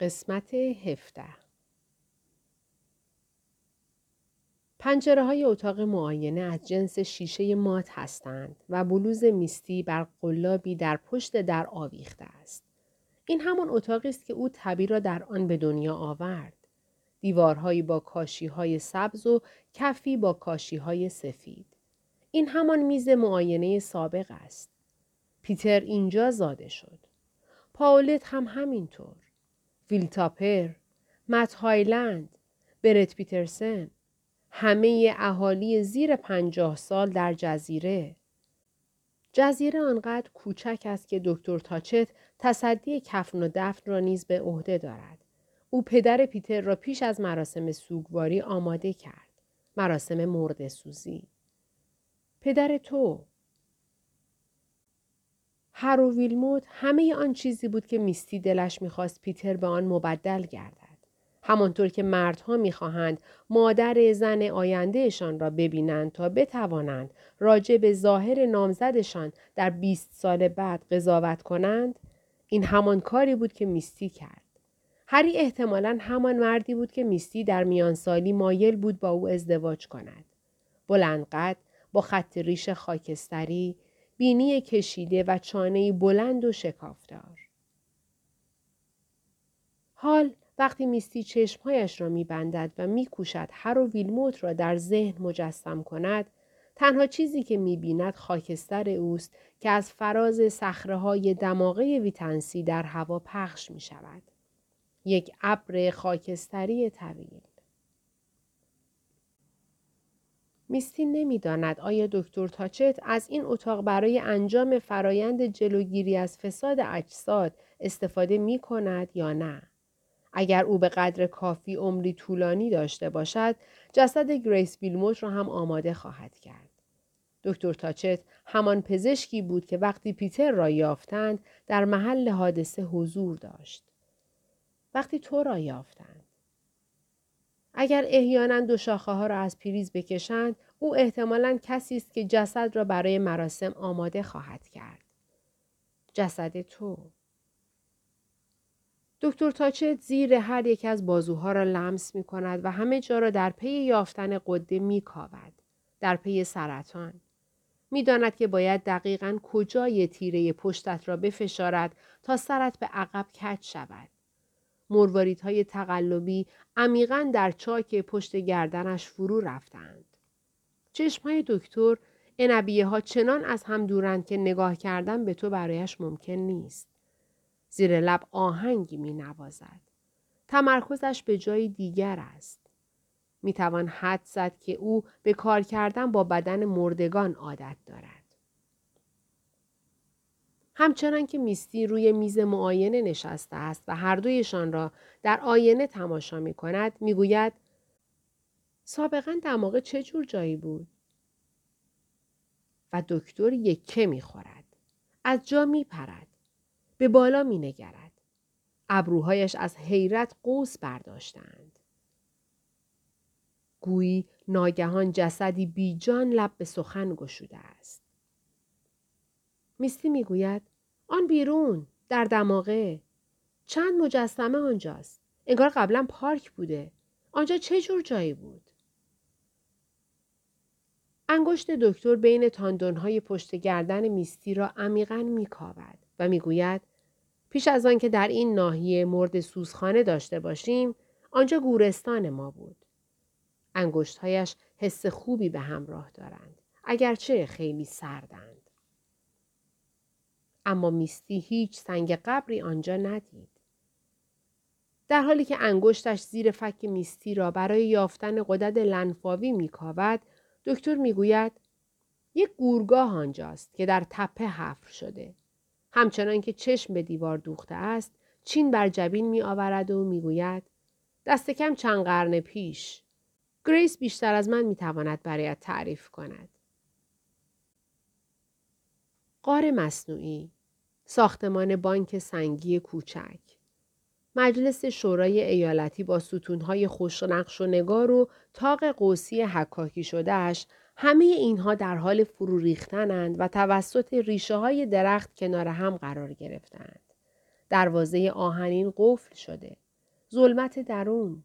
قسمت هفته پنجره های اتاق معاینه از جنس شیشه مات هستند و بلوز میستی بر قلابی در پشت در آویخته است. این همان اتاقی است که او طبی را در آن به دنیا آورد. دیوارهایی با کاشی های سبز و کفی با کاشی های سفید. این همان میز معاینه سابق است. پیتر اینجا زاده شد. پاولت هم همینطور. ویلتاپر، مت هایلند، برت پیترسن، همه اهالی زیر پنجاه سال در جزیره. جزیره آنقدر کوچک است که دکتر تاچت تصدی کفن و دفن را نیز به عهده دارد. او پدر پیتر را پیش از مراسم سوگواری آماده کرد. مراسم مرد سوزی. پدر تو هر و ویلموت همه آن چیزی بود که میستی دلش می‌خواست پیتر به آن مبدل گردد. همانطور که مردها می‌خواهند مادر زن آیندهشان را ببینند تا بتوانند راجع به ظاهر نامزدشان در 20 سال بعد قضاوت کنند این همان کاری بود که میستی کرد هری احتمالا همان مردی بود که میستی در میان سالی مایل بود با او ازدواج کند بلندقد با خط ریش خاکستری بینی کشیده و چانه بلند و شکافتار حال وقتی میستی چشمهایش را میبندد و میکوشد هر و ویلموت را در ذهن مجسم کند تنها چیزی که می‌بیند خاکستر اوست که از فراز صخره های دماغه ویتنسی در هوا پخش می شود. یک ابر خاکستری طویل. میستی نمی‌داند آیا دکتر تاچت از این اتاق برای انجام فرایند جلوگیری از فساد اجساد استفاده می کند یا نه. اگر او به قدر کافی عمری طولانی داشته باشد جسد گریس بیلموت را هم آماده خواهد کرد. دکتر تاچت همان پزشکی بود که وقتی پیتر را یافتند در محل حادثه حضور داشت. وقتی تو را یافتند. اگر احیانا دو شاخه ها را از پریز بکشند او احتمالا کسی است که جسد را برای مراسم آماده خواهد کرد. جسد تو. دکتر تاچت زیر هر یک از بازوها را لمس می کند و همه جا را در پی یافتن غده می کاود. در پی سرطان. می‌داند که باید دقیقا کجای تیره پشتت را بفشارد تا سرت به عقب کج شود. های تقلبی عمیقا در چاک پشت گردنش فرو رفتند. های دکتر انبیه ها چنان از هم دورند که نگاه کردن به تو برایش ممکن نیست. زیر لب آهنگی می نوازد. تمرکزش به جای دیگر است. می توان حد زد که او به کار کردن با بدن مردگان عادت دارد. همچنان که میستی روی میز معاینه نشسته است و هر دویشان را در آینه تماشا می کند می گوید سابقا دماغه چه جور جایی بود؟ و دکتر یکه می خورد. از جا می پرد. به بالا می نگرد. ابروهایش از حیرت قوس برداشتند. گویی ناگهان جسدی بیجان لب به سخن گشوده است. میستی می‌گوید آن بیرون در دماغه چند مجسمه آنجاست انگار قبلا پارک بوده آنجا چه جور جایی بود انگشت دکتر بین تاندونهای پشت گردن میستی را عمیقا میکاود و می‌گوید پیش از آن که در این ناحیه مرد سوزخانه داشته باشیم آنجا گورستان ما بود. انگشتهایش حس خوبی به همراه دارند اگرچه خیلی سردند. اما میستی هیچ سنگ قبری آنجا ندید. در حالی که انگشتش زیر فک میستی را برای یافتن قدرت لنفاوی میکاود دکتر می‌گوید یک گورگاه آنجاست که در تپه حفر شده. همچنان که چشم به دیوار دوخته است چین بر جبین می آورد و می گوید دست کم چند قرن پیش. گریس بیشتر از من می تواند برایت تعریف کند. قار مصنوعی ساختمان بانک سنگی کوچک. مجلس شورای ایالتی با ستونهای خوشنقش و نگار و تاق قوسی حکاکی شدهش همه اینها در حال فرو ریختنند و توسط ریشه های درخت کنار هم قرار گرفتند. دروازه آهنین قفل شده. ظلمت درون.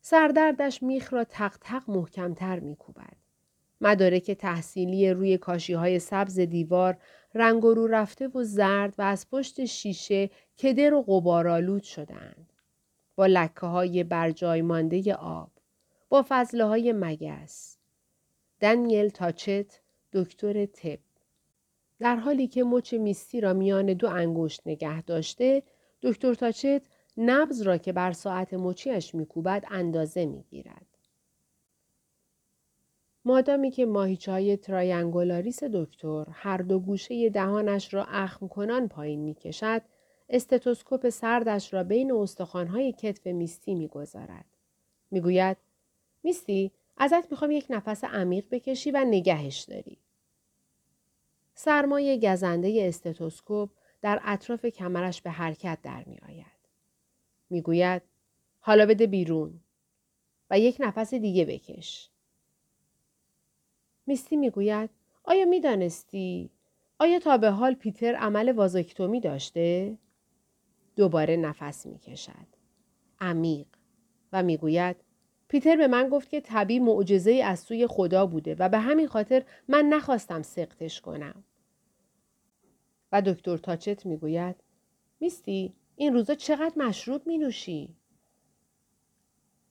سردردش میخ را تق تق محکمتر میکوبد. مدارک تحصیلی روی کاشی های سبز دیوار رنگ رو رفته و زرد و از پشت شیشه کدر و غبارالود شدند. با لکه های برجای مانده آب. با فضله های مگس. دنیل تاچت دکتر تب در حالی که مچ میستی را میان دو انگشت نگه داشته دکتر تاچت نبز را که بر ساعت مچیش میکوبد اندازه می‌گیرد مادامی که ماهیچه های triangularis دکتر هر دو گوشه دهانش را اخم کنان پایین می‌کشد استتوسکوپ سردش را بین استخوانهای کتف میستی می‌گذارد می‌گوید میستی ازت می‌خوام یک نفس عمیق بکشی و نگهش داری سرمای گزنده استتوسکوپ در اطراف کمرش به حرکت در می آید. می گوید حالا بده بیرون و یک نفس دیگه بکش. میستی می گوید آیا می دانستی؟ آیا تا به حال پیتر عمل وازکتومی داشته؟ دوباره نفس می کشد. عمیق و می گوید پیتر به من گفت که طبی معجزه از سوی خدا بوده و به همین خاطر من نخواستم سقطش کنم. و دکتر تاچت می‌گوید میستی این روزا چقدر مشروب می نوشی؟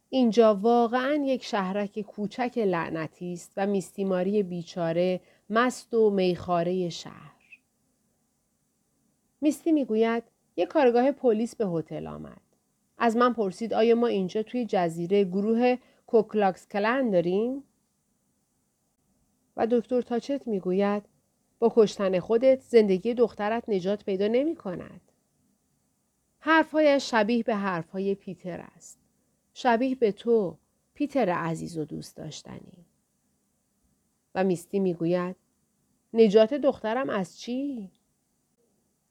اینجا واقعا یک شهرک کوچک لعنتی است و میستیماری بیچاره مست و میخاره شهر. میستی می‌گوید یک کارگاه پلیس به هتل آمد. از من پرسید آیا ما اینجا توی جزیره گروه کوکلاکس کلن داریم؟ و دکتر تاچت می‌گوید با کشتن خودت زندگی دخترت نجات پیدا نمی کند. حرفهایش شبیه به حرفهای پیتر است. شبیه به تو پیتر عزیز و دوست داشتنی. و میستی می‌گوید نجات دخترم از چی؟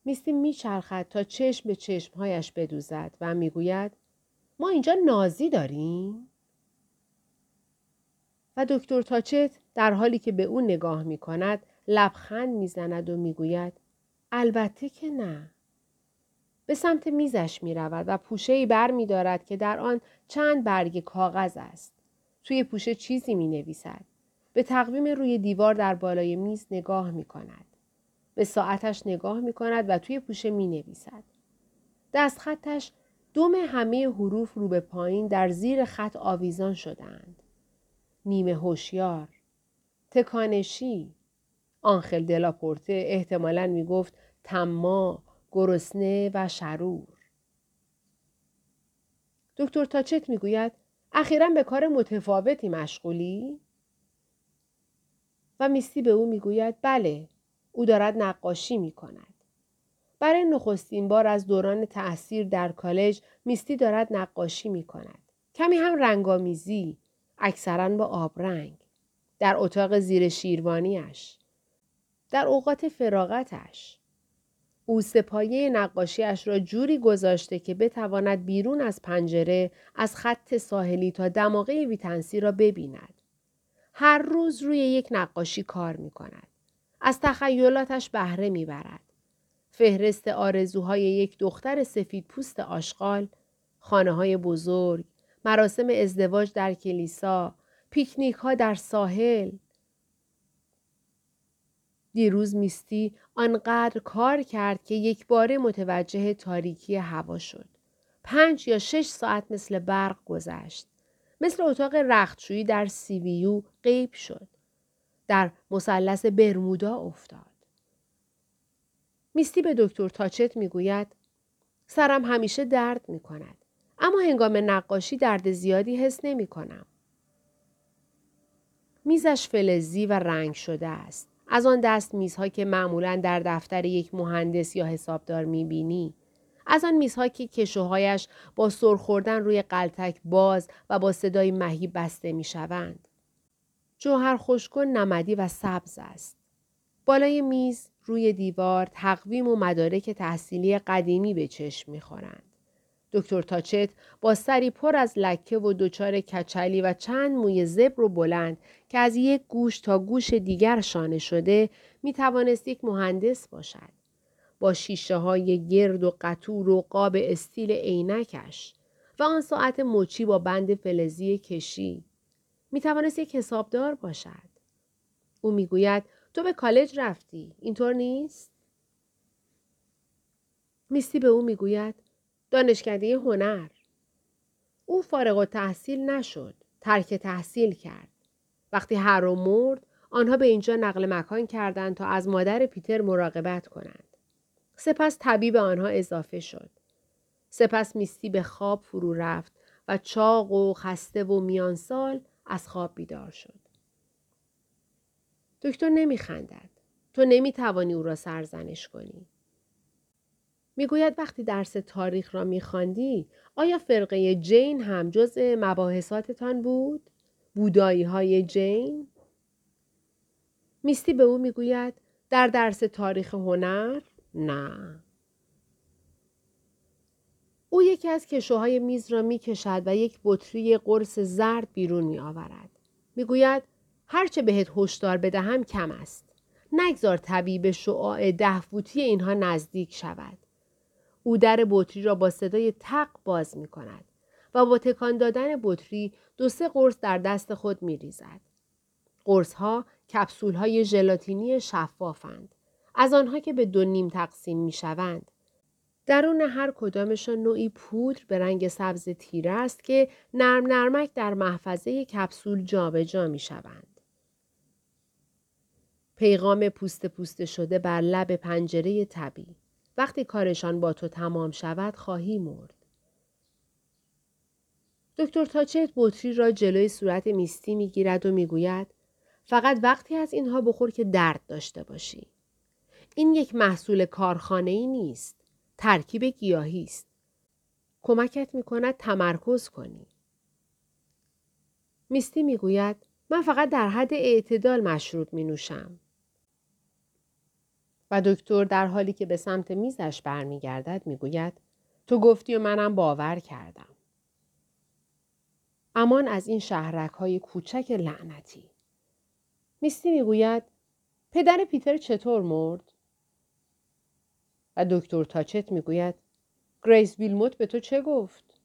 میستی میچرخد تا چشم به چشمهایش بدوزد و می‌گوید ما اینجا نازی داریم؟ و دکتر تاچت در حالی که به او نگاه می کند لبخند می‌زند و می‌گوید البته که نه. به سمت میزش می رود و پوشه ای بر می دارد که در آن چند برگ کاغذ است. توی پوشه چیزی می نویسد. به تقویم روی دیوار در بالای میز نگاه می کند. به ساعتش نگاه می کند و توی پوشه می نویسد. دست خطش دوم همه حروف رو به پایین در زیر خط آویزان شدند. نیمه هوشیار تکانشی آنخل دلاپورته احتمالا می گفت تما، گرسنه و شرور. دکتر تاچت می‌گوید اخیرا به کار متفاوتی مشغولی؟ و میستی به او می‌گوید بله او دارد نقاشی می کند. برای نخستین بار از دوران تأثیر در کالج میستی دارد نقاشی می کند. کمی هم رنگامیزی، اکثرا با آبرنگ. در اتاق زیر شیروانیش. در اوقات فراغتش. او سپایه نقاشیش را جوری گذاشته که بتواند بیرون از پنجره از خط ساحلی تا دماغه ویتنسی را ببیند. هر روز روی یک نقاشی کار می کند. از تخیلاتش بهره می برد. فهرست آرزوهای یک دختر سفید پوست آشغال، خانه های بزرگ، مراسم ازدواج در کلیسا، پیکنیک ها در ساحل، دیروز میستی آنقدر کار کرد که یک بار متوجه تاریکی هوا شد. پنج یا شش ساعت مثل برق گذشت. مثل اتاق رختشویی در سیویو غیب شد. در مثلث برمودا افتاد. میستی به دکتر تاچت می‌گوید سرم همیشه درد می کند. اما هنگام نقاشی درد زیادی حس نمی کنم. میزش فلزی و رنگ شده است. از آن دست میزها که معمولا در دفتر یک مهندس یا حسابدار می‌بینی. از آن میزها که کشوهایش با سر خوردن روی قلتک باز و با صدای مهی بسته می‌شوند. جوهر خشکن نمدی و سبز است. بالای میز روی دیوار تقویم و مدارک تحصیلی قدیمی به چشم می‌خورند. دکتر تاچت با سری پر از لکه و دچار کچلی و چند موی زبر و بلند که از یک گوش تا گوش دیگر شانه شده می توانست یک مهندس باشد. با شیشه های گرد و قطور و قاب استیل عینکش و آن ساعت مچی با بند فلزی کشی می توانست یک حسابدار باشد. او می‌گوید تو به کالج رفتی اینطور نیست؟ میستی به او می‌گوید دانشکده هنر. او فارغ و تحصیل نشد ترک تحصیل کرد. وقتی هر رو مرد آنها به اینجا نقل مکان کردند تا از مادر پیتر مراقبت کنند. سپس طبیب آنها اضافه شد. سپس میستی به خواب فرو رفت و چاق و خسته و میان سال از خواب بیدار شد. دکتر نمیخندد. تو نمی‌توانی او را سرزنش کنی. می‌گوید وقتی درس تاریخ را میخواندی آیا فرقه جین هم جز مباحثاتتان بود؟ بودایی های جین؟ میستی به او می‌گوید در درس تاریخ هنر؟ نه. او یکی از کشوهای میز را می‌کشد و یک بطری قرص زرد بیرون میآورد. می‌گوید هرچه بهت هشدار بدهم کم است. نگذار طبیب شعاع ده فوتی اینها نزدیک شود. او در بطری را با صدای تق باز می کند و با تکان دادن بطری دو سه قرص در دست خود می ریزد. قرص ها کپسول های ژلاتینی شفافند. از آنها که به دو نیم تقسیم می شوند. درون هر کدامشان نوعی پودر به رنگ سبز تیره است که نرم نرمک در محفظه کپسول جابجا جا می شوند. پیغام پوست پوست شده بر لب پنجره طبیعی وقتی کارشان با تو تمام شود خواهی مرد. دکتر تاچت بطری را جلوی صورت میستی می‌گیرد و می‌گوید فقط وقتی از اینها بخور که درد داشته باشی. این یک محصول کارخانه ای نیست. ترکیب گیاهی است. کمکت می کند تمرکز کنی. میستی می‌گوید من فقط در حد اعتدال مشروب می نوشم. و دکتر در حالی که به سمت میزش برمیگردد می‌گوید تو گفتی و منم باور کردم. امان از این شهرک های کوچک لعنتی. میستی می‌گوید پدر پیتر چطور مرد؟ و دکتر تاچت می‌گوید گریس ویلموت به تو چه گفت؟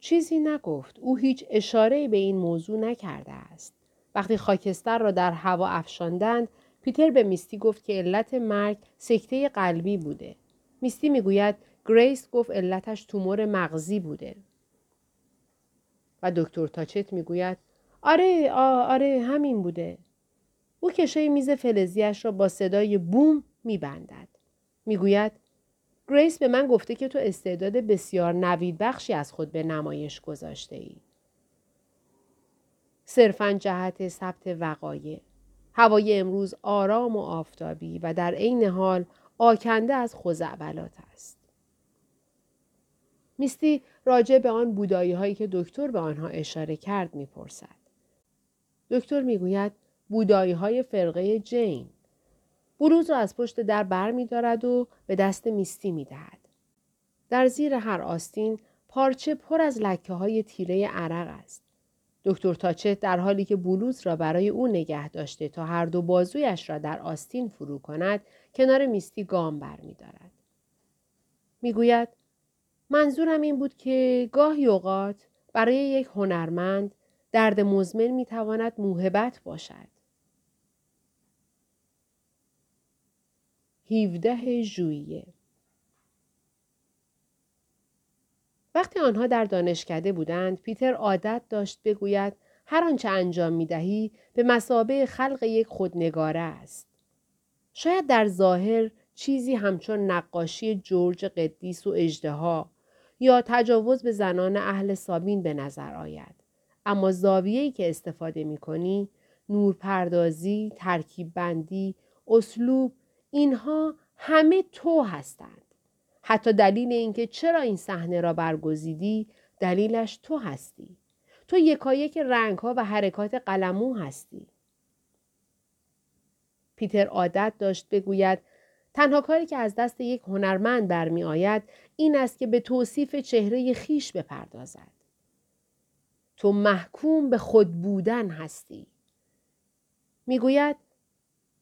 چیزی نگفت. او هیچ اشاره به این موضوع نکرده است. وقتی خاکستر را در هوا افشاندند پیتر به میستی گفت که علت مرگ سکته قلبی بوده. میستی می‌گوید گریس گفت علتش تومور مغزی بوده. و دکتر تاچت می‌گوید آره آره همین بوده. او کشه میز فلزیش را با صدای بوم میبندد. می‌گوید گریس به من گفته که تو استعداد بسیار نوید بخشی از خود به نمایش گذاشته ای. صرفا جهت ثبت وقایع. هوای امروز آرام و آفتابی و در عین حال آکنده از خزعبلات است. میستی راجع به آن بودایی هایی که دکتر به آنها اشاره کرد می‌پرسد. دکتر می‌گوید بودایی های فرقه جین. بروز را از پشت در بر می دارد و به دست میستی می دهد. در زیر هر آستین پارچه پر از لکه های تیره عرق است. دکتر تاچت در حالی که بلوز را برای او نگه داشته تا هر دو بازویش را در آستین فرو کند کنار میستی گام بر می دارد. می گوید منظورم این بود که گاهی اوقات برای یک هنرمند درد مزمن می تواند موهبت باشد. 17 ژوئیه وقتی آنها در دانشکده بودند پیتر عادت داشت بگوید هر آنچه انجام می دهی به مسابه خلق یک خودنگاره است. شاید در ظاهر چیزی همچون نقاشی جورج قدیس و اجدها یا تجاوز به زنان اهل سابین به نظر آید. اما زاویه‌ای که استفاده می کنی، نورپردازی، ترکیب بندی، اسلوب، اینها همه تو هستند. حتی دلیل اینکه چرا این صحنه را برگزیدی دلیلش تو هستی. تو یکایک رنگ ها و حرکات قلمو هستی. پیتر عادت داشت بگوید تنها کاری که از دست یک هنرمند برمی آید این است که به توصیف چهره خیش بپردازد. تو محکوم به خود بودن هستی. می‌گوید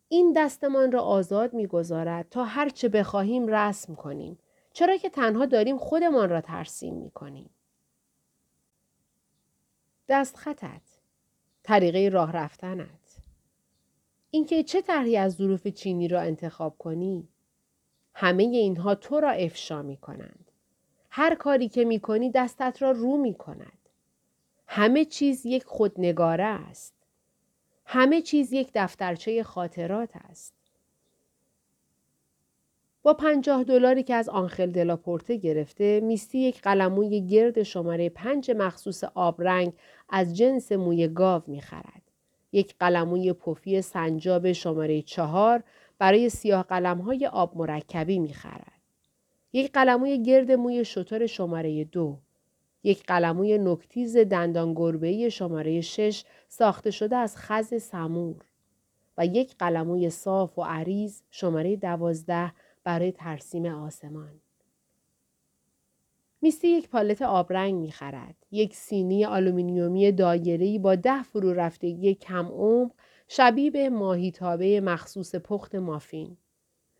این دستمان را آزاد می‌گذارد تا هرچه بخواهیم رسم کنیم چرا که تنها داریم خودمان را ترسیم می کنیم. دست خطت. طریقه راه رفتنت. اینکه چه طرحی از ظروف چینی را انتخاب کنی همه اینها تو را افشا می کنند. هر کاری که می کنی دستت را رو می کند. همه چیز یک خودنگاره است. همه چیز یک دفترچه خاطرات است. با پنجاه دلاری که از آنخل دلاپورته گرفته میستی یک قلموی گرد شماره پنج مخصوص آبرنگ از جنس موی گاو می‌خرد. یک قلموی پفی سنجاب شماره چهار برای سیاه قلم های آب مرکبی می‌خرد. یک قلموی گرد موی شطور شماره دو. یک قلموی نکتیز دندان گربه‌ای شماره شش ساخته شده از خز سمور و یک قلموی صاف و عریض شماره دوازده برای ترسیم آسمان. میستی یک پالت آبرنگ می‌خرد. یک سینی آلومینیومی دایره‌ای با ده فرو رفتگی کم عمق شبیه به ماهیتابه مخصوص پخت مافین.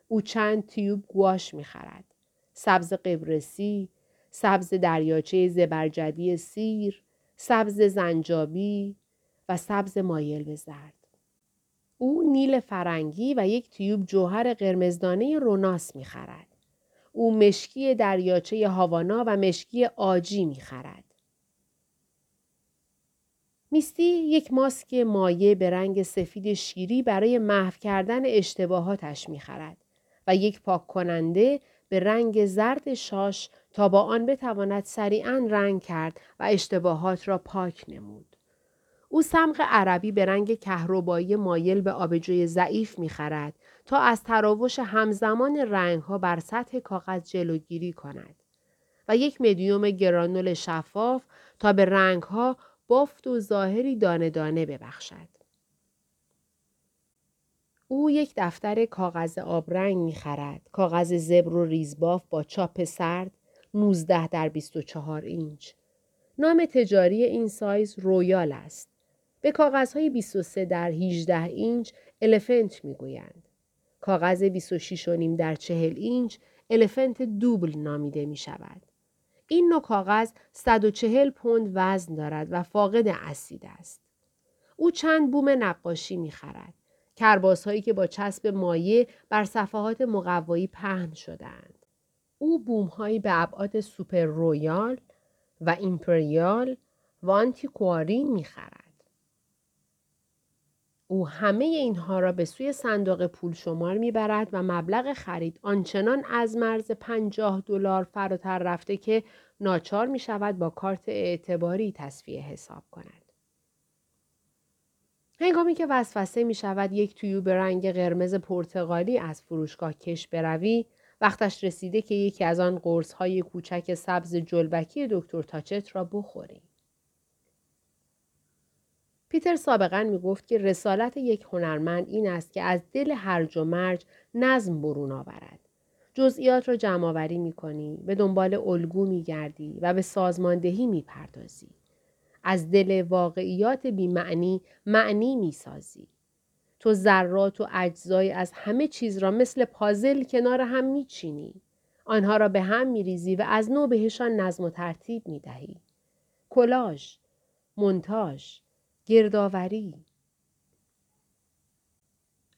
او چند تیوب گواش می‌خرد. سبز قبرسی، سبز دریاچه زبرجدی سیر، سبز زنجابی و سبز مایل به زرد. او نیل فرنگی و یک تیوب جوهر قرمزدانه روناس می خرد. او مشکی دریاچه هاوانا و مشکی آجی می خرد. میستی یک ماسک مایه به رنگ سفید شیری برای محو کردن اشتباهاتش می خرد و یک پاک کننده به رنگ زرد شاش تا با آن بتواند سریعا رنگ کرد و اشتباهات را پاک نمود. او سمق عربی به رنگ کهربایی مایل به آبجوی ضعیف می‌خرد تا از تراوش همزمان رنگها بر سطح کاغذ جلوگیری کند و یک مدیوم گرانول شفاف تا به رنگها بافت و ظاهری دانه دانه ببخشد. او یک دفتر کاغذ آبرنگ می خرد. کاغذ زبر و ریزباف با چاپ سرد 19 در 24 اینچ. نام تجاری این سایز royal است. به کاغذهای 23 در 18 اینچ elephant می‌گویند. کاغذ 26 و نیم در 40 اینچ elephant دوبل نامیده می شود. این نوع کاغذ 140 پوند وزن دارد و فاقد اسید است. او چند بوم نقاشی می خرد. کرباس هایی که با چسب مایع بر صفحات مقوایی پهن شدهاند. او بوم هایی به ابعاد super royal و ایمپریال و آنتیکواری می خرد. او همه اینها را به سوی صندوق پول شمار می‌برد و مبلغ خرید آنچنان از مرز پنجاه دلار فراتر رفته که ناچار می شود با کارت اعتباری تصفیه حساب کند. هنگامی که وسوسه می شود یک تویو به رنگ قرمز پرتغالی از فروشگاه کش بروی وقتش رسیده که یکی از آن قرص های کوچک سبز جلبکی دکتر تاچت را بخوری. پیتر سابقا می گفت که رسالت یک هنرمند این است که از دل هرج و مرج نظم برون آورد. جزئیات را جمع آوری می کنی، به دنبال الگو می گردی و به سازماندهی می پردازی. از دل واقعیات بی معنی می سازی. تو ذرات و اجزای از همه چیز را مثل پازل کنار هم می چینی. آنها را به هم می ریزی و از نو بهشان نظم و ترتیب می دهی. کلاژ، منتاژ، گردآوری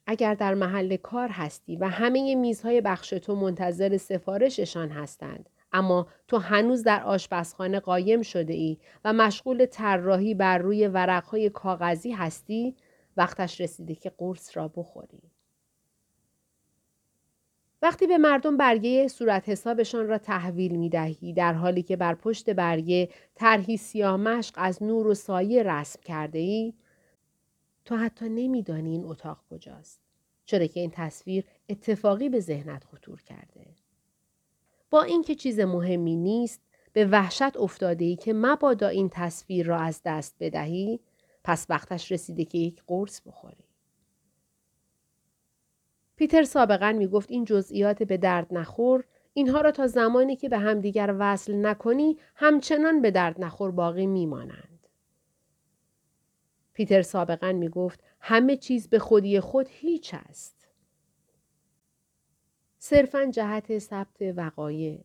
اگر در محل کار هستی و همه میزهای بخش تو منتظر سفارششان هستند اما تو هنوز در آشپزخانه قایم شده ای و مشغول طراحی بر روی ورقهای کاغذی هستی وقتش رسیده که قرص را بخوری. وقتی به مردم برگه صورت حسابشان را تحویل می دهی در حالی که بر پشت برگه طرحی سیاه مشق از نور و سایه رسم کرده ای تو حتی نمیدانی این اتاق کجاست. چرا که این تصویر اتفاقی به ذهنت خطور کرده. با اینکه چیز مهمی نیست به وحشت افتاده ای که مبادا این تصویر را از دست بدهی پس وقتش رسیده که یک قرص بخوری. پیتر سابقا می گفت این جزئیات به درد نخور اینها را تا زمانی که به همدیگر وصل نکنی همچنان به درد نخور باقی میمانند. پیتر سابقا می گفت همه چیز به خودی خود هیچ است. صرفا جهت ثبت وقایع.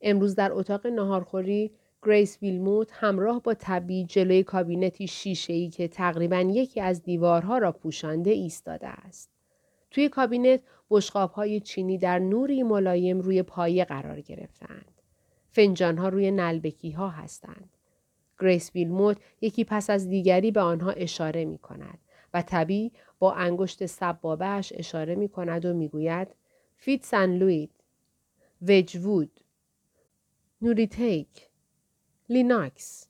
امروز در اتاق نهارخوری گریس ویلموت همراه با تبی جلوی کابینتی شیشه‌ای که تقریبا یکی از دیوارها را پوشانده ایستاده است. توی کابینت های چینی در نوری ملایم روی پایه قرار گرفتند. ها روی نعلبکی ها هستند. گریس ویلموت یکی پس از دیگری به آنها اشاره می کند و تبی با انگشت سبابهش اشاره می کند و می گوید Fitz and Floyd، وجوود، نوریتیک، لیناکس